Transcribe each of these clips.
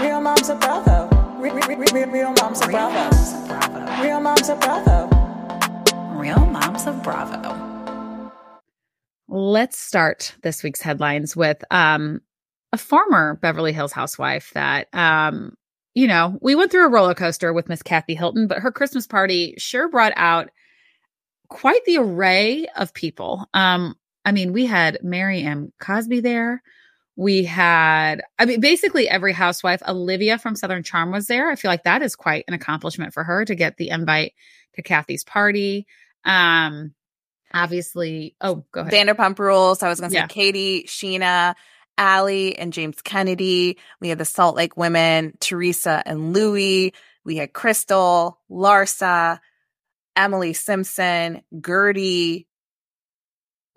Real moms of Bravo. Real, real, real, real moms of Bravo. Real moms of Bravo. Real moms of Bravo. Let's start this week's headlines with um, a former Beverly Hills housewife that, um, you know, we went through a roller coaster with Miss Kathy Hilton, but her Christmas party sure brought out quite the array of people. Um, I mean, we had Mary M. Cosby there. We had, I mean, basically every housewife. Olivia from Southern Charm was there. I feel like that is quite an accomplishment for her to get the invite to Kathy's party. Um, obviously, oh, go ahead. Vanderpump Rules. I was going to say Yeah. Katie, Scheana, Allie, and James Kennedy. We had the Salt Lake women, Teresa and Louie. We had Crystal, Larsa, Emily Simpson, Gertie,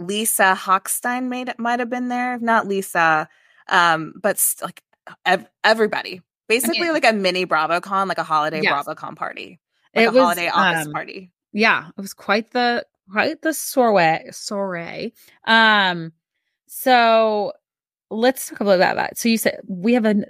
Lisa Hochstein made might have been there, not Lisa, um, but s- like ev- everybody. Basically, mean- like a mini BravoCon, like a holiday Yes. BravoCon party, like It a was, holiday office um, party. yeah it was quite the quite the soiree soiree um so let's talk a little bit about that so you said we have a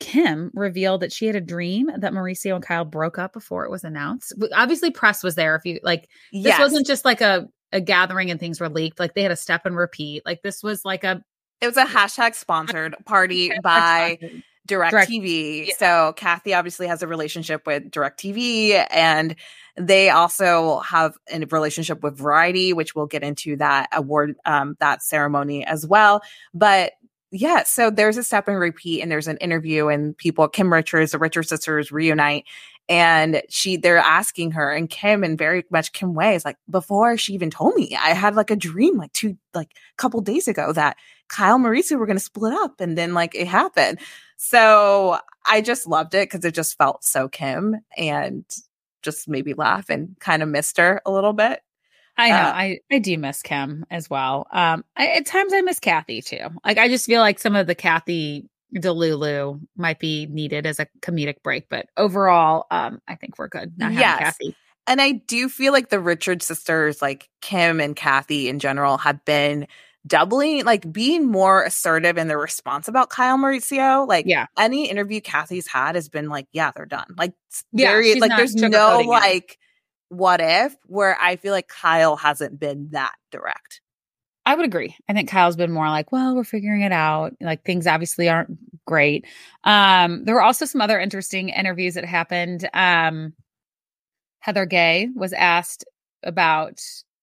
kim revealed that she had a dream that mauricio and kyle broke up before it was announced obviously press was there if you like this Yes. wasn't just like a a gathering and things were leaked like they had a step and repeat like this was like a It was a hashtag sponsored party by Direct, Direct- TV. yeah. So Kathy obviously has a relationship with DirecTV and they also have a relationship with Variety, which we'll get into that award, um, that ceremony as well. But yeah, so there's a step and repeat and there's an interview and people, Kim Richards, the Richards sisters reunite and she, they're asking her and Kim in very much Kim way is like, before she even told me, I had like a dream like two, like a couple days ago that Kyle and Mauricio were going to split up and then like it happened. So I just loved it because it just felt so Kim and just made me laugh and kind of missed her a little bit. I know. Uh, I I do miss Kim as well. Um, I, at times I miss Kathy too. Like I just feel like some of the Kathy Delulu might be needed as a comedic break, but overall, um, I think we're good. Not having Yes. Kathy. And I do feel like the Richard sisters, like Kim and Kathy in general, have been doubling, like being more assertive in their response about Kyle Mauricio. Like Yeah. any interview Kathy's had has been like, yeah, they're done. Like Yeah, very like there's no it. like what if where I feel like Kyle hasn't been that direct. I would agree. I think Kyle's been more like, well, we're figuring it out. Like things obviously aren't great. Um, there were also some other interesting interviews that happened. Um, Heather Gay was asked about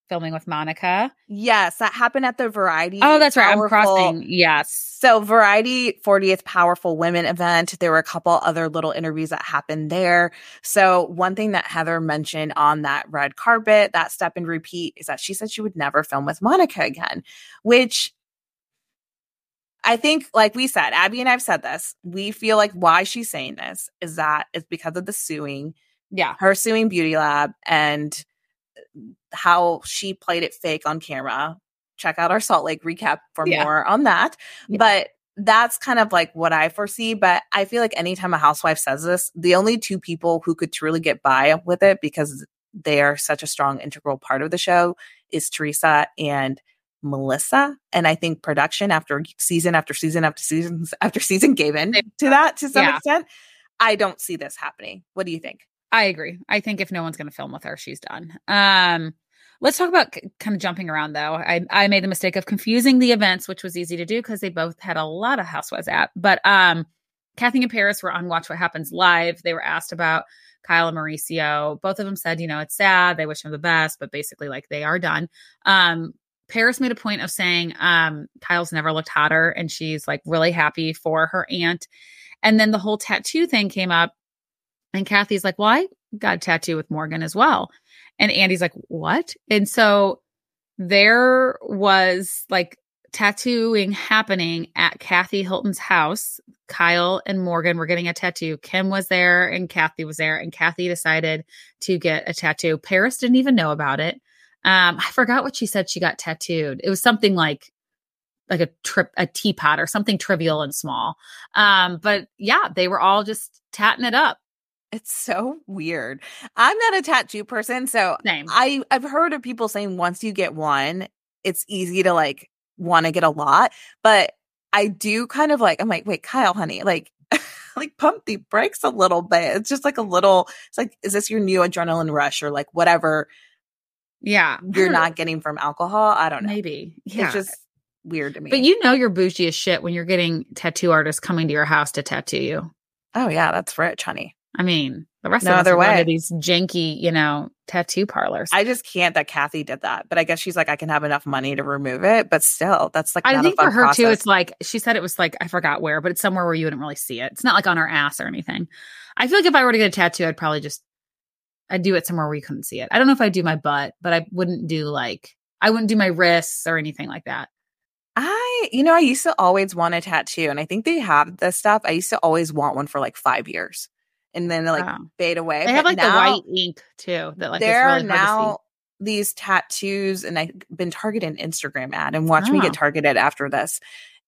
filming with Monica. Yes, that happened at the Variety. Oh, that's right. I'm Powerful- crossing. Yes. So, Variety 40th Powerful Women event. There were a couple other little interviews that happened there. So, one thing that Heather mentioned on that red carpet, that step and repeat, is that she said she would never film with Monica again, which I think, like we said, Abby and I've said this. We feel like why she's saying this is that it's because of the suing, Yeah. her suing Beauty Lab, and how she played it fake on camera. Check out our Salt Lake recap for Yeah. more on that. Yeah. But that's kind of like what I foresee. But I feel like anytime a housewife says this, the only two people who could truly get by with it because they are such a strong integral part of the show is Teresa and Melissa. And I think production after season after season after season after season gave in to that to some Yeah. extent. I don't see this happening. What do you think? I agree. I think if no one's going to film with her, she's done. Um, let's talk about kind of jumping around though. I I made the mistake of confusing the events, which was easy to do because they both had a lot of housewives at. But um, Kathy and Paris were on Watch What Happens live. They were asked about Kyle and Mauricio. Both of them said, you know, it's sad. They wish him the best, but basically, like they are done. Um, Paris made a point of saying um, Kyle's never looked hotter, and she's like really happy for her aunt. And then the whole tattoo thing came up, and Kathy's like, "Well, I got a tattoo with Morgan as well," and Andy's like, "What?" And so there was like tattooing happening at Kathy Hilton's house. Kyle and Morgan were getting a tattoo. Kim was there and Kathy was there, and Kathy decided to get a tattoo. Paris didn't even know about it. Um, I forgot what she said she got tattooed. It was something like like a trip a teapot or something trivial and small. Um, but yeah, they were all just tatting it up. It's so weird. I'm not a tattoo person, so Same. I I've heard of people saying once you get one, it's easy to like want to get a lot, but I do kind of like I'm like, wait, Kyle, honey, like like pump the brakes a little bit. It's just like a little. It's like, is this your new adrenaline rush or like whatever Yeah. you're not getting from alcohol? I don't know. maybe. Yeah. It's just weird to me. but you know you're bougie as shit when you're getting tattoo artists coming to your house to tattoo you. oh yeah, that's rich, honey. I mean, the rest No of other way. these janky, you know, tattoo parlors. I just can't that Kathy did that, but I guess she's like, I can have enough money to remove it, but still, that's like I think for her too, it's like she said it was like I forgot where, but it's somewhere where you wouldn't really see it. It's not like on her ass or anything. I feel like if I were to get a tattoo, I'd probably just I'd do it somewhere where you couldn't see it. I don't know if I'd do my butt, but I wouldn't do like I wouldn't do my wrists or anything like that. I, you know, I used to always want a tattoo, and I think they have this stuff. I used to always want one for like five years, and then it, like Wow. fade away. They But have like now, the white ink too. That like there are really see. now these tattoos, and I've been targeted an Instagram ad, and watch me Oh. get targeted after this.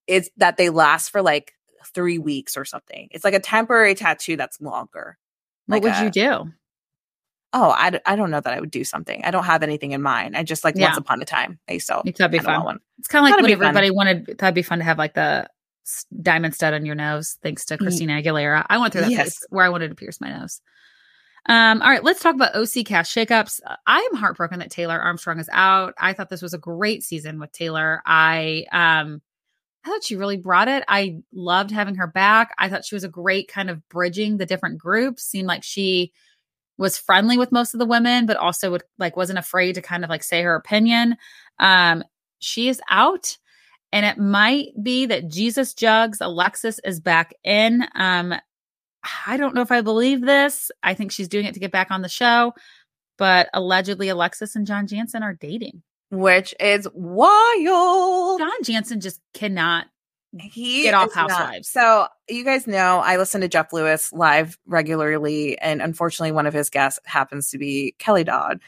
It's that they last for like three weeks or something. It's like a temporary tattoo that's longer. Like What would a- you do? Oh, I, I don't know that I would do something. I don't have anything in mind. I just like Yeah. once upon a time. I used to it'd be fun. It's kind of like That'd when be fun. everybody wanted. It'd be fun to have like the diamond stud on your nose, thanks to Christina Aguilera. I went through that Yes. phase where I wanted to pierce my nose. Um, all right, let's talk about OC cast shakeups. I am heartbroken that Taylor Armstrong is out. I thought this was a great season with Taylor. I um I thought she really brought it. I loved having her back. I thought she was a great kind of bridging the different groups. Seemed like she was friendly with most of the women, but also would like wasn't afraid to kind of like say her opinion. Um, she is out, and it might be that Jesus Jugs Alexis is back in. Um, I don't know if I believe this. I think she's doing it to get back on the show, but allegedly Alexis and John Janssen are dating. Which is wild. John Janssen just cannot. he Get off not- Housewives. So you guys know I listen to Jeff Lewis live regularly, and unfortunately, one of his guests happens to be Kelly Dodd.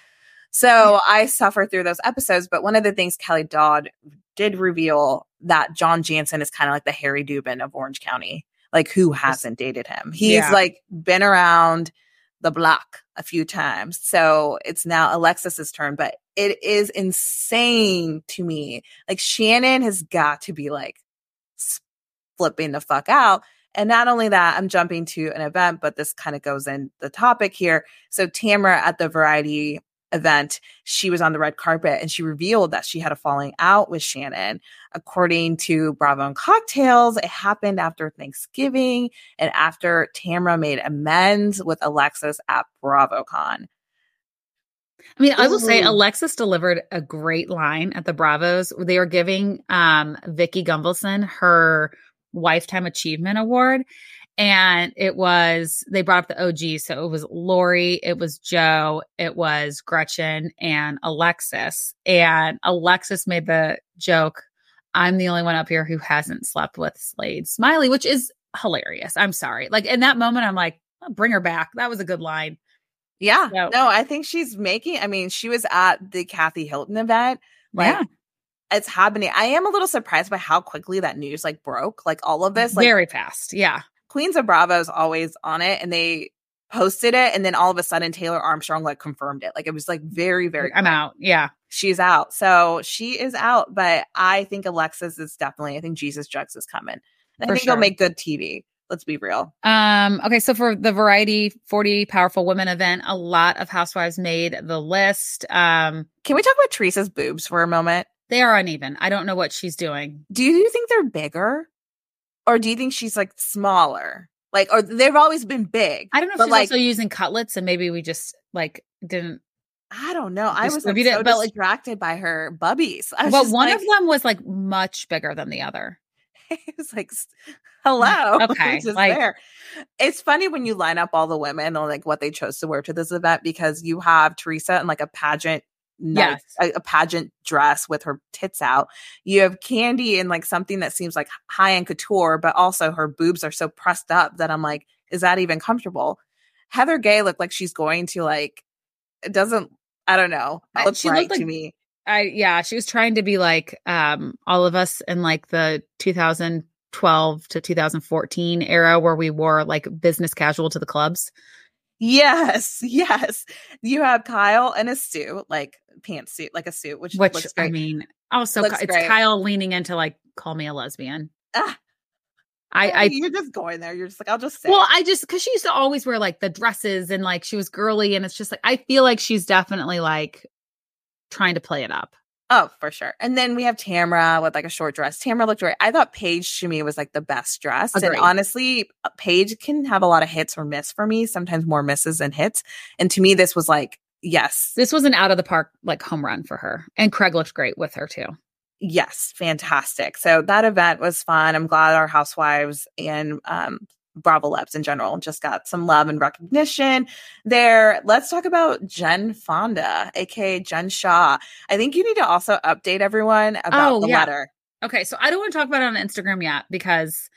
So I suffer through those episodes. But one of the things Kelly Dodd did reveal that John Janssen is kind of like the Harry Dubin of Orange County. Like who hasn't dated him? He's Yeah. like been around the block a few times. So it's now Alexis's turn, but it is insane to me. Like Shannon has got to be like flipping the fuck out. And not only that, I'm jumping to an event, but this kind of goes in the topic here. So Tamara at the variety event, she was on the red carpet and she revealed that she had a falling out with Shannon. According to Bravo and Cocktails, it happened after Thanksgiving and after Tamara made amends with Alexis at BravoCon. I mean, I will say Alexis delivered a great line at the Bravos. They are giving um Vicki Gunvalson her Lifetime Achievement Award. And it was, they brought up the OG. So it was Lori, it was Joe, it was Gretchen, and Alexis. And Alexis made the joke, I'm the only one up here who hasn't slept with Slade Smiley, which is hilarious. I'm sorry. Like in that moment, I'm like, "Oh, bring her back. That was a good line. Yeah. So- No, I think she's making, I mean, she was at the Kathy Hilton event. Like, yeah. it's happening. I am a little surprised by how quickly that news like broke. Like all of this, like Very fast. Yeah. Queens of Bravo is always on it, and they posted it, and then all of a sudden Taylor Armstrong like confirmed it. Like it was like very very. I'm quick. out. Yeah. She's out, so she is out. But I think Alexis is definitely. I think Jesus Jugs is coming. I think sure. he'll make good TV. Let's be real. Um, okay, so for the Variety 40 Powerful Women event, a lot of housewives made the list. Um, Can we talk about Teresa's boobs for a moment? they are uneven. I don't know what she's doing. Do you think they're bigger, or do you think she's like smaller? Like, or they've always been big. I don't know if she's like- also using cutlets and maybe we just like didn't I don't know. I was like, so but, like- distracted by her bubbies. I was but one like, of them was like much bigger than the other. it was like, mm, hello. Okay, just like- there. It's funny when you line up all the women on like what they chose to wear to this event because you have Teresa in like a pageant. Night- Yes. a, a pageant dress with her tits out. You have Kandi in like something that seems like high end couture, but also her boobs are so pressed up that I'm like, is that even comfortable? Heather Gay looked like she's going to like, it doesn't, I don't know. It looks she right looked to like- me. I yeah, she was trying to be like um all of us in like the 2012 to 2014 era where we wore like business casual to the clubs. Yes, yes. You have Kyle in a suit, like pantsuit, like a suit, which, Which looks I mean, also Looks it's great. Kyle leaning into like call me a lesbian. Ah. I I you're just going there. You're just like, I'll just say. well, it. I just because she used to always wear like the dresses and like she was girly, and it's just like I feel like she's definitely like trying to play it up. Oh, for sure. And then we have Tamara with like a short dress. Tamara looked great. I thought Paige to me was like the best dressed. And honestly, uh, Paige can have a lot of hits or miss for me. Sometimes more misses than hits. And to me, this was like, yes, This was an out of the park like home run for her, and Craig looked great with her too. yes, fantastic. So that event was fun. I'm glad our housewives and um, Bravolebs in general just got some love and recognition there. Let's talk about Jen Fonda, aka Jen Shaw. I think you need to also update everyone about Oh, the yeah. letter. Okay, so I don't want to talk about it on Instagram yet because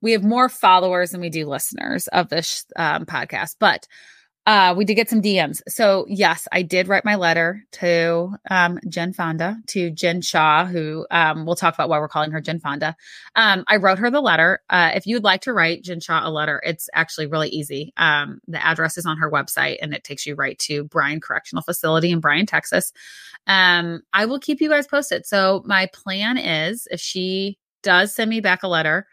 we have more followers than we do listeners of this um, podcast. But uh, we did get some DMs. So yes, I did write my letter to um, Jen Fonda, to Jen Shaw, who um, we'll talk about why we're calling her Jen Fonda. Um, I wrote her the letter. Uh, if you'd like to write Jen Shaw a letter, it's actually really easy. Um, the address is on her website, and it takes you right to Bryan Correctional Facility in Bryan, Texas. Um, I will keep you guys posted. So my plan is if she does send me back a letter,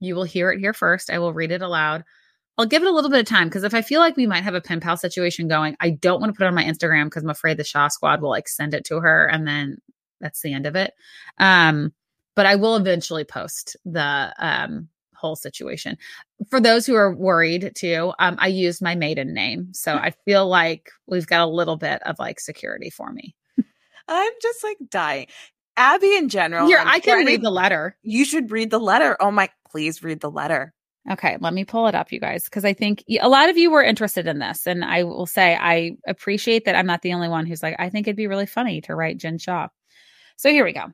you will hear it here first. I will read it aloud. I'll give it a little bit of time because if I feel like we might have a pen pal situation going, I don't want to put it on my Instagram because I'm afraid the Shaw Squad will like send it to her and then that's the end of it. Um, but I will eventually post the um whole situation. For those who are worried too, um, I used my maiden name, so I feel like we've got a little bit of like security for me. I'm just like dying. Abby in general. Here, I'm I can read the letter. You should read the letter. Oh my, please read the letter. Okay, let me pull it up, you guys, because I think a lot of you were interested in this. And I will say, I appreciate that I'm not the only one who's like, I think it'd be really funny to write Jen Shaw. So here we go.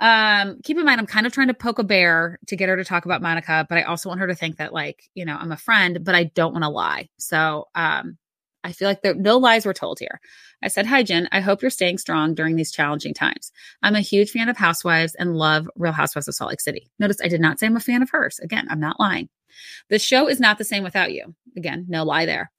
Um, keep in mind, I'm kind of trying to poke a bear to get her to talk about Monica, but I also want her to think that, like, you know, I'm a friend, but I don't want to lie. So um, I feel like there, no lies were told here. I said, Hi, Jen. I hope you're staying strong during these challenging times. I'm a huge fan of Housewives and love Real Housewives of Salt Lake City. Notice I did not say I'm a fan of hers. Again, I'm not lying. The show is not the same without you. Again, no lie there.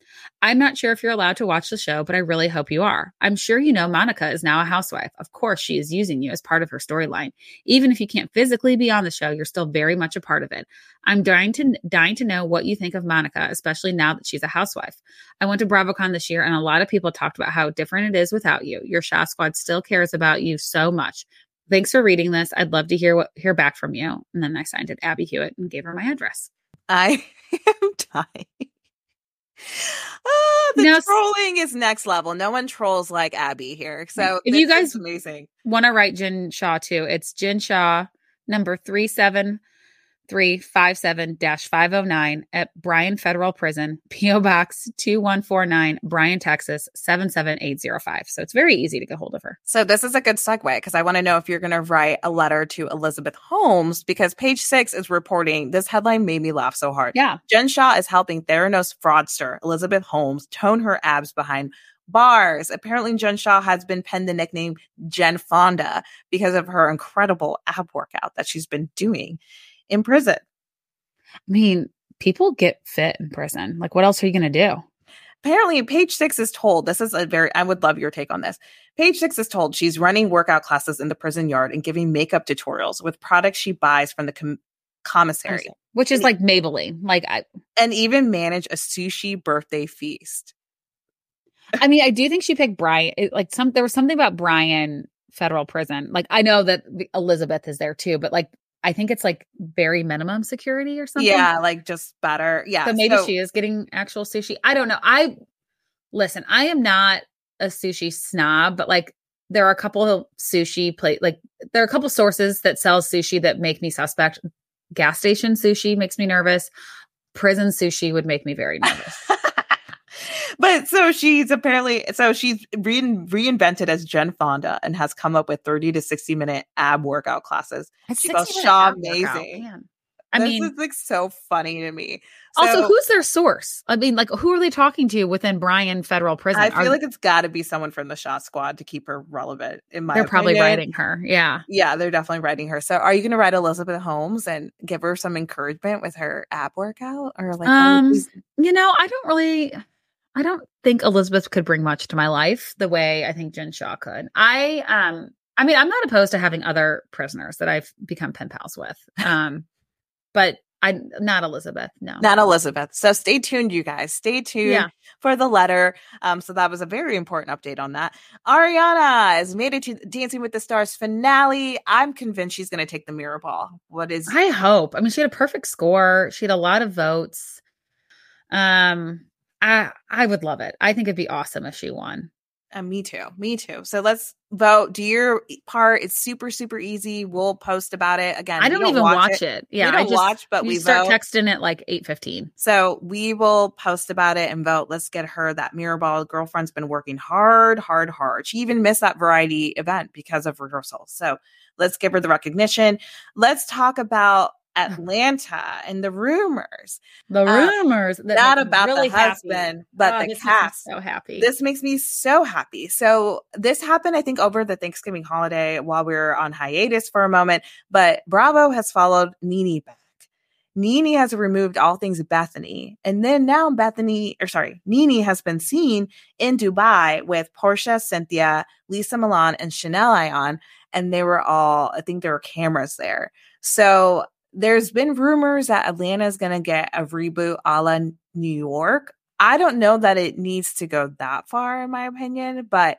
I'm not sure if you're allowed to watch the show, but I really hope you are. I'm sure you know Monica is now a housewife. Of course, she is using you as part of her storyline. Even if you can't physically be on the show, you're still very much a part of it. I'm dying to dying to know what you think of Monica, especially now that she's a housewife. I went to BravoCon this year, and a lot of people talked about how different it is without you. Your Shaw Squad still cares about you so much. Thanks for reading this. I'd love to hear what hear back from you. And then I signed it Abby Hewitt and gave her my address. I am dying. Ah, the Now, trolling is next level. No one trolls like Abby here. So If you guys- amazing. want to write Jen Shaw too, it's Jen Shaw number 37357-509 at Bryan Federal Prison, PO Box 2149, Bryan, Texas 77805. So it's very easy to get hold of her. So this is a good segue because I want to know if you're going to write a letter to Elizabeth Holmes because page six is reporting this headline made me laugh so hard. Yeah. Jen Shaw is helping Theranos fraudster Elizabeth Holmes tone her abs behind bars. Apparently, Jen Shaw has been penned the nickname Jen Fonda because of her incredible ab workout that she's been doing in prison. I mean, people get fit in prison. Like, what else are you going to do? apparently page six is told this is a very i would love your take on this page six is told she's running workout classes in the prison yard and giving makeup tutorials with products she buys from the com- commissary which is like maybelline like i and even manage a sushi birthday feast i mean i do think she picked bryan it, like some there was something about Bryan federal prison like i know that elizabeth is there too but like I think it's like very minimum security or something. Yeah, like just better. Yeah. So maybe so, she is getting actual sushi. I don't know. I listen, I am not a sushi snob, but like there are a couple of sushi plate like there are a couple sources that sell sushi that make me suspect. Gas station sushi makes me nervous. Prison sushi would make me very nervous. but so she's apparently so she's re- reinvented as Jen Fonda and has come up with 30 to 60 minute ab workout classes. She Shaw amazing. I mean this mean, it's like so funny to me. So, also, who's their source? I mean, like, who are they talking to within Bryan Federal Prison? I feel are, like it's got to be someone from the Shaw Squad to keep her relevant. In my, they're opinion. probably writing her. Yeah, yeah, they're definitely writing her. So, are you going to write Elizabeth Holmes and give her some encouragement with her ab workout, or like, um, you know, I don't really. I don't think Elizabeth could bring much to my life the way I think Jen Shaw could. I um I mean, I'm not opposed to having other prisoners that I've become pen pals with. Um but I not Elizabeth, no. Not Elizabeth. So stay tuned, you guys. Stay tuned yeah. for the letter. Um, so that was a very important update on that. Ariana has made it to Dancing with the Stars finale. I'm convinced she's gonna take the mirror ball. What is I hope. I mean, she had a perfect score. She had a lot of votes. Um I I would love it. I think it'd be awesome if she won. Uh, me too. Me too. So let's vote. Do your part. It's super, super easy. We'll post about it again. I don't, don't even watch, watch it. it. Yeah, we don't I just, watch, but we start vote. texting at like eight fifteen. So we will post about it and vote. Let's get her that mirror ball. Girlfriend's been working hard, hard, hard. She even missed that variety event because of rehearsal. So let's give her the recognition. Let's talk about Atlanta and the rumors. The uh, rumors uh, not about really the husband, happy. but oh, the cast. so happy. This makes me so happy. So this happened, I think, over the Thanksgiving holiday while we were on hiatus for a moment. But Bravo has followed NeNe back. NeNe has removed all things Bethenny. And then now Bethenny, or sorry, NeNe has been seen in Dubai with Porsha, Cynthia, Lesa Milan, and Chanel Ayan. And they were all, I think there were cameras there. So there's been rumors that Atlanta is going to get a reboot a la New York. I don't know that it needs to go that far, in my opinion, but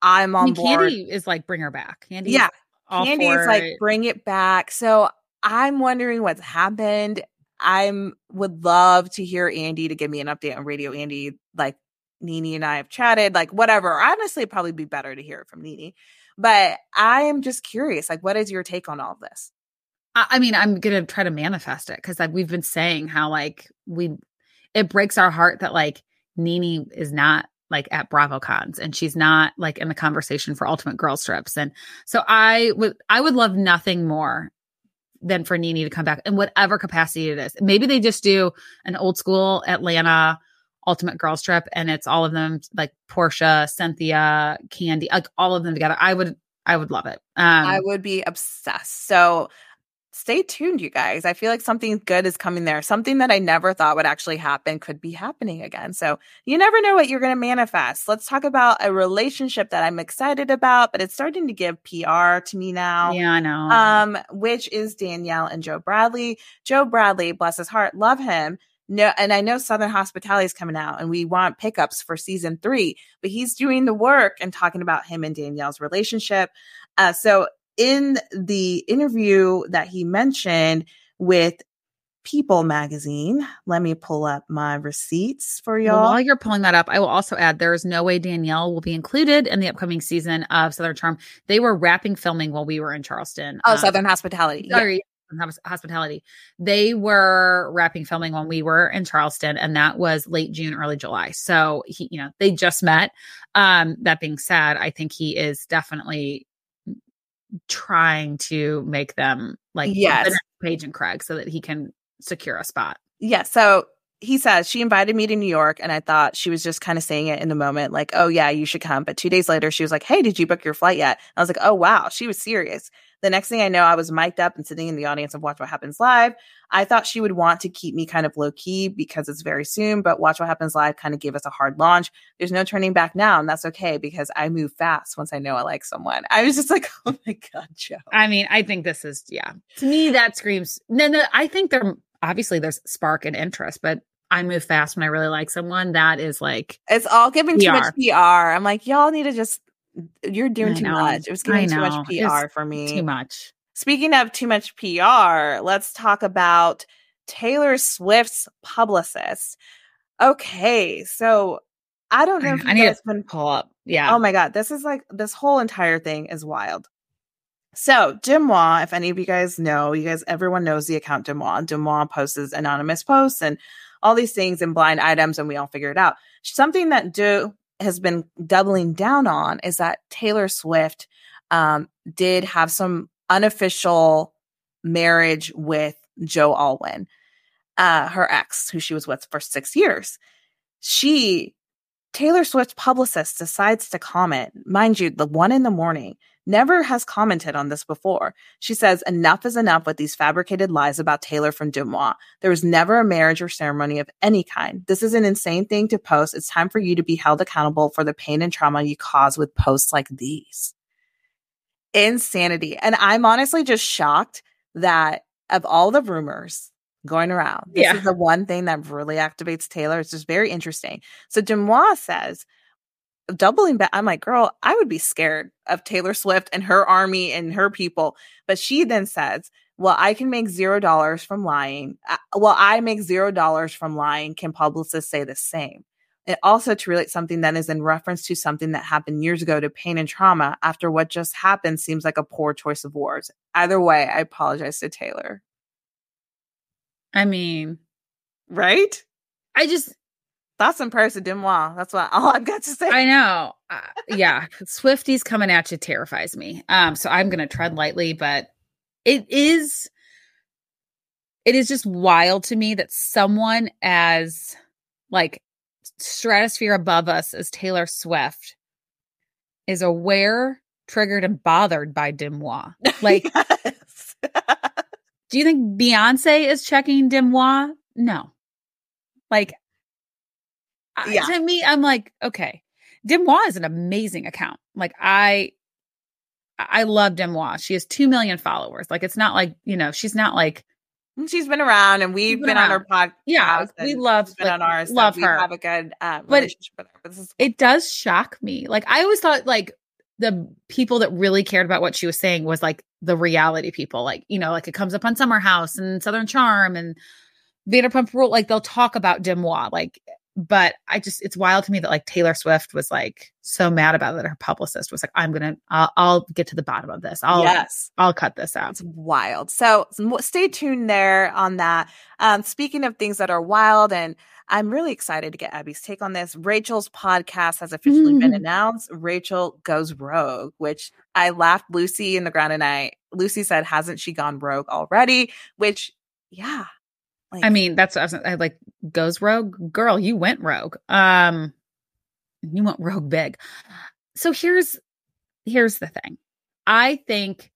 I'm on I mean, board. Kandi is like, bring her back. Kandi, yeah. Kandi is like, bring it back. So I'm wondering what's happened. I would love to hear Andy to give me an update on Radio Andy. Like NeNe and I have chatted, like whatever. Honestly, it probably be better to hear it from NeNe. But I am just curious, like, what is your take on all this? I mean, I'm gonna try to manifest it because like we've been saying how like we it breaks our heart that like NeNe is not like at Bravo cons and she's not like in the conversation for Ultimate Girls Trips. And so I would I would love nothing more than for NeNe to come back in whatever capacity it is. Maybe they just do an old school Atlanta Ultimate Girls Trip and it's all of them like Porsha, Cynthia, Kandi, like all of them together. I would I would love it. Um, I would be obsessed. So stay tuned, you guys. I feel like something good is coming there. Something that I never thought would actually happen could be happening again. So you never know what you're going to manifest. Let's talk about a relationship that I'm excited about, but it's starting to give PR to me now. Yeah, I know. Um, which is Danielle and Joe Bradley. Joe Bradley, bless his heart, love him. No, and I know Southern Hospitality is coming out and we want pickups for season three, but he's doing the work and talking about him and Danielle's relationship. Uh, so in the interview that he mentioned with People magazine. Let me pull up my receipts for y'all. Well, while you're pulling that up, I will also add there is no way Danielle will be included in the upcoming season of Southern Charm. They were wrapping filming while we were in Charleston. Oh, um, Southern Hospitality. Sorry, yeah. hospitality. They were wrapping filming when we were in Charleston, and that was late June, early July. So he, you know, they just met. Um, that being said, I think he is definitely trying to make them like yes. Paige and Craig so that he can secure a spot. Yeah. So he says she invited me to New York and I thought she was just kind of saying it in the moment, like, oh yeah, you should come. But two days later, she was like, Hey, did you book your flight yet? I was like, Oh wow, she was serious. The next thing I know, I was mic'd up and sitting in the audience of Watch What Happens Live. I thought she would want to keep me kind of low key because it's very soon, but Watch What Happens Live kind of gave us a hard launch. There's no turning back now, and that's okay because I move fast once I know I like someone. I was just like, oh my God, Joe. I mean, I think this is, yeah. To me, that screams, no, no, I think there, obviously there's spark and interest, but I move fast when I really like someone. That is like, It's all giving too much PR. I'm like, y'all need to just you're doing too much. It was giving too much PR for me. Too much. Speaking of too much PR, let's talk about Taylor Swift's publicist. Okay, so I don't know if I need to been, pull up. Yeah. Oh my god, this is like this whole entire thing is wild. So Deuxmoi, if any of you guys know, you guys, everyone knows the account Deuxmoi. Deuxmoi posts anonymous posts and all these things and blind items, and we all figure it out. Something that Do has been doubling down on is that Taylor Swift um, did have some unofficial marriage with Joe Alwyn, uh, her ex, who she was with for six years. She, Taylor Swift's publicist, decides to comment. Mind you, the one in the morning never has commented on this before. She says, Enough is enough with these fabricated lies about Taylor from Deuxmoi. There was never a marriage or ceremony of any kind. This is an insane thing to post. It's time for you to be held accountable for the pain and trauma you cause with posts like these. Insanity. And I'm honestly just shocked that of all the rumors going around, this yeah. is the one thing that really activates Taylor. It's just very interesting. So Deuxmoi says, doubling back. I'm like, girl, I would be scared of Taylor Swift and her army and her people. But she then says, well, I can make zero dollars from lying. Uh, well, I make zero dollars from lying. Can publicists say the same? And also to relate something that is in reference to something that happened years ago to pain and trauma after what just happened seems like a poor choice of words. Either way, I apologize to Taylor. I mean, right? I just that's in person, Deuxmoi. That's what all I've got to say. I know. Uh, yeah, Swifties coming at you terrifies me. Um, so I'm going to tread lightly, but it is, it is just wild to me that someone as like stratosphere above us as Taylor Swift is aware, triggered, and bothered by Deuxmoi. Like, do you think Beyonce is checking Deuxmoi? No. Like, yeah. to me, I'm like, okay, Deuxmoi is an amazing account. Like I, I love Deuxmoi. She has two million followers. Like it's not like you know she's not like she's been around and we've been, been on her podcast. Yeah, we love been like, on ours. Love her. have a good um, but relationship with her. But is- it does shock me. Like I always thought like the people that really cared about what she was saying was like the reality people. Like you know like it comes up on Summer House and Southern Charm and Vanderpump Rule. Like they'll talk about Deuxmoi. Like but I just it's wild to me that like Taylor Swift was like so mad about it that her publicist was like I'm gonna I'll, I'll get to the bottom of this. I'll yes. I'll cut this out. It's wild. So stay tuned there on that. Um speaking of things that are wild and I'm really excited to get Abby's take on this Rachel's podcast has officially mm-hmm. been announced Rachel goes rogue which I laughed Lucy in the ground and I Lucy said hasn't she gone rogue already? Which yeah like, I mean, that's I, was, I like goes rogue. Girl, you went rogue. Um, you went rogue big. So here's here's the thing. I think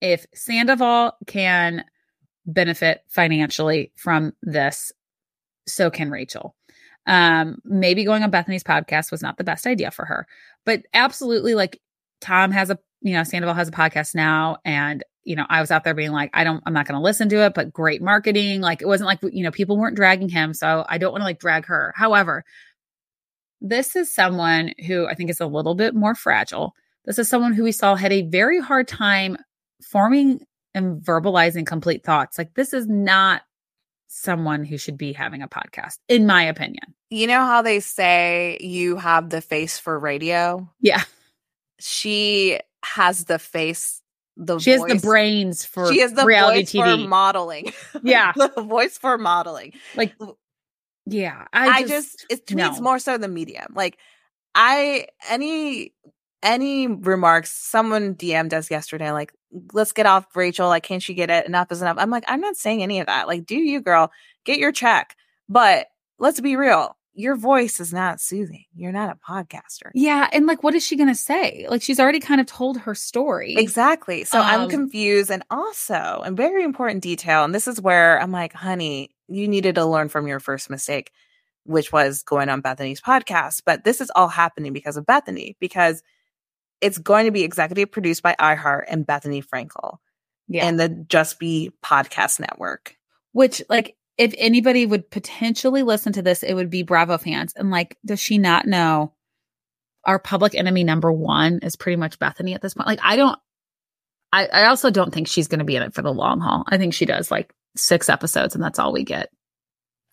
if Sandoval can benefit financially from this, so can Rachel. Um, maybe going on Bethenny's podcast was not the best idea for her, but absolutely, like Tom has a you know Sandoval has a podcast now, and you know, I was out there being like, I don't, I'm not going to listen to it, but great marketing. Like it wasn't like, you know, people weren't dragging him. So I don't want to like drag her. However, this is someone who I think is a little bit more fragile. This is someone who we saw had a very hard time forming and verbalizing complete thoughts. Like this is not someone who should be having a podcast, in my opinion. You know how they say you have the face for radio? Yeah. She has the face the she voice. has the brains for she has the reality voice TV. for modeling. Yeah, the voice for modeling. Like, yeah, I, I just, just it, to no. more so the medium. Like, I any any remarks someone DM'd us yesterday, like, let's get off Rachel. Like, can't she get it? Enough is enough. I'm like, I'm not saying any of that. Like, do you, girl, get your check. But let's be real. Your voice is not soothing. You're not a podcaster. Yeah. And like, what is she going to say? Like, she's already kind of told her story. Exactly. So I'm Um, confused. And also, a very important detail, and this is where I'm like, honey, you needed to learn from your first mistake, which was going on Bethenny's podcast. But this is all happening because of Bethenny, because it's going to be executive produced by iHeart and Bethenny Frankel Yeah. and the Just B Podcast Network. Which, like, if anybody would potentially listen to this, it would be Bravo fans. And like, does she not know our public enemy number one is pretty much Bethenny at this point? Like, I don't, I, I also don't think she's going to be in it for the long haul. I think she does like six episodes and that's all we get.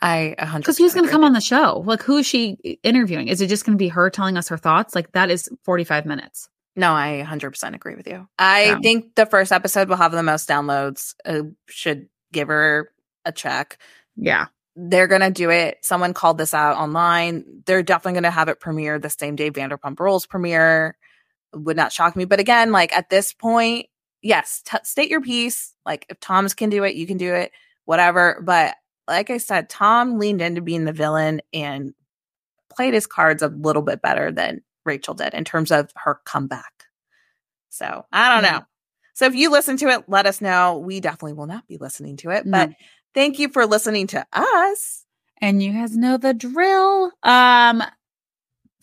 I 100 Because who's going to come on the show? Like, who is she interviewing? Is it just going to be her telling us her thoughts? Like, that is 45 minutes. No, I 100% agree with you. I Yeah. think the first episode will have the most downloads. Uh, should give her a check. Yeah. They're going to do it. Someone called this out online. They're definitely going to have it premiere the same day Vanderpump Rules premiere. Would not shock me. But again, like at this point, yes, t- state your piece. Like if Tom's can do it, you can do it, whatever. But like I said, Tom leaned into being the villain and played his cards a little bit better than Rachel did in terms of her comeback. So I don't Yeah. know. So if you listen to it, let us know. We definitely will not be listening to it, but No. Thank you for listening to us. And you guys know the drill. Um,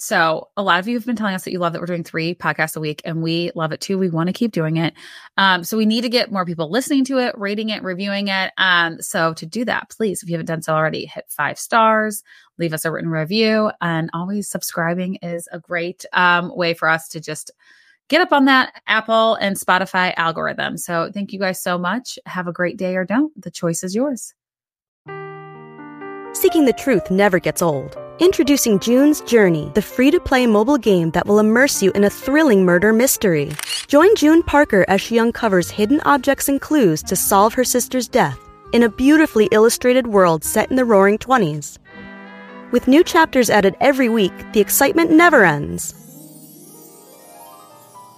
so a lot of you have been telling us that you love that we're doing three podcasts a week, and we love it too. We want to keep doing it. Um, so we need to get more people listening to it, rating it, reviewing it. Um, so to do that, please, if you haven't done so already, hit five stars, leave us a written review, and always subscribing is a great um way for us to just get up on that Apple and Spotify algorithm. So thank you guys so much. Have a great day or don't. The choice is yours. Seeking the truth never gets old. Introducing June's Journey, the free to play mobile game that will immerse you in a thrilling murder mystery. Join June Parker as she uncovers hidden objects and clues to solve her sister's death in a beautifully illustrated world set in the roaring 20s. With new chapters added every week, the excitement never ends.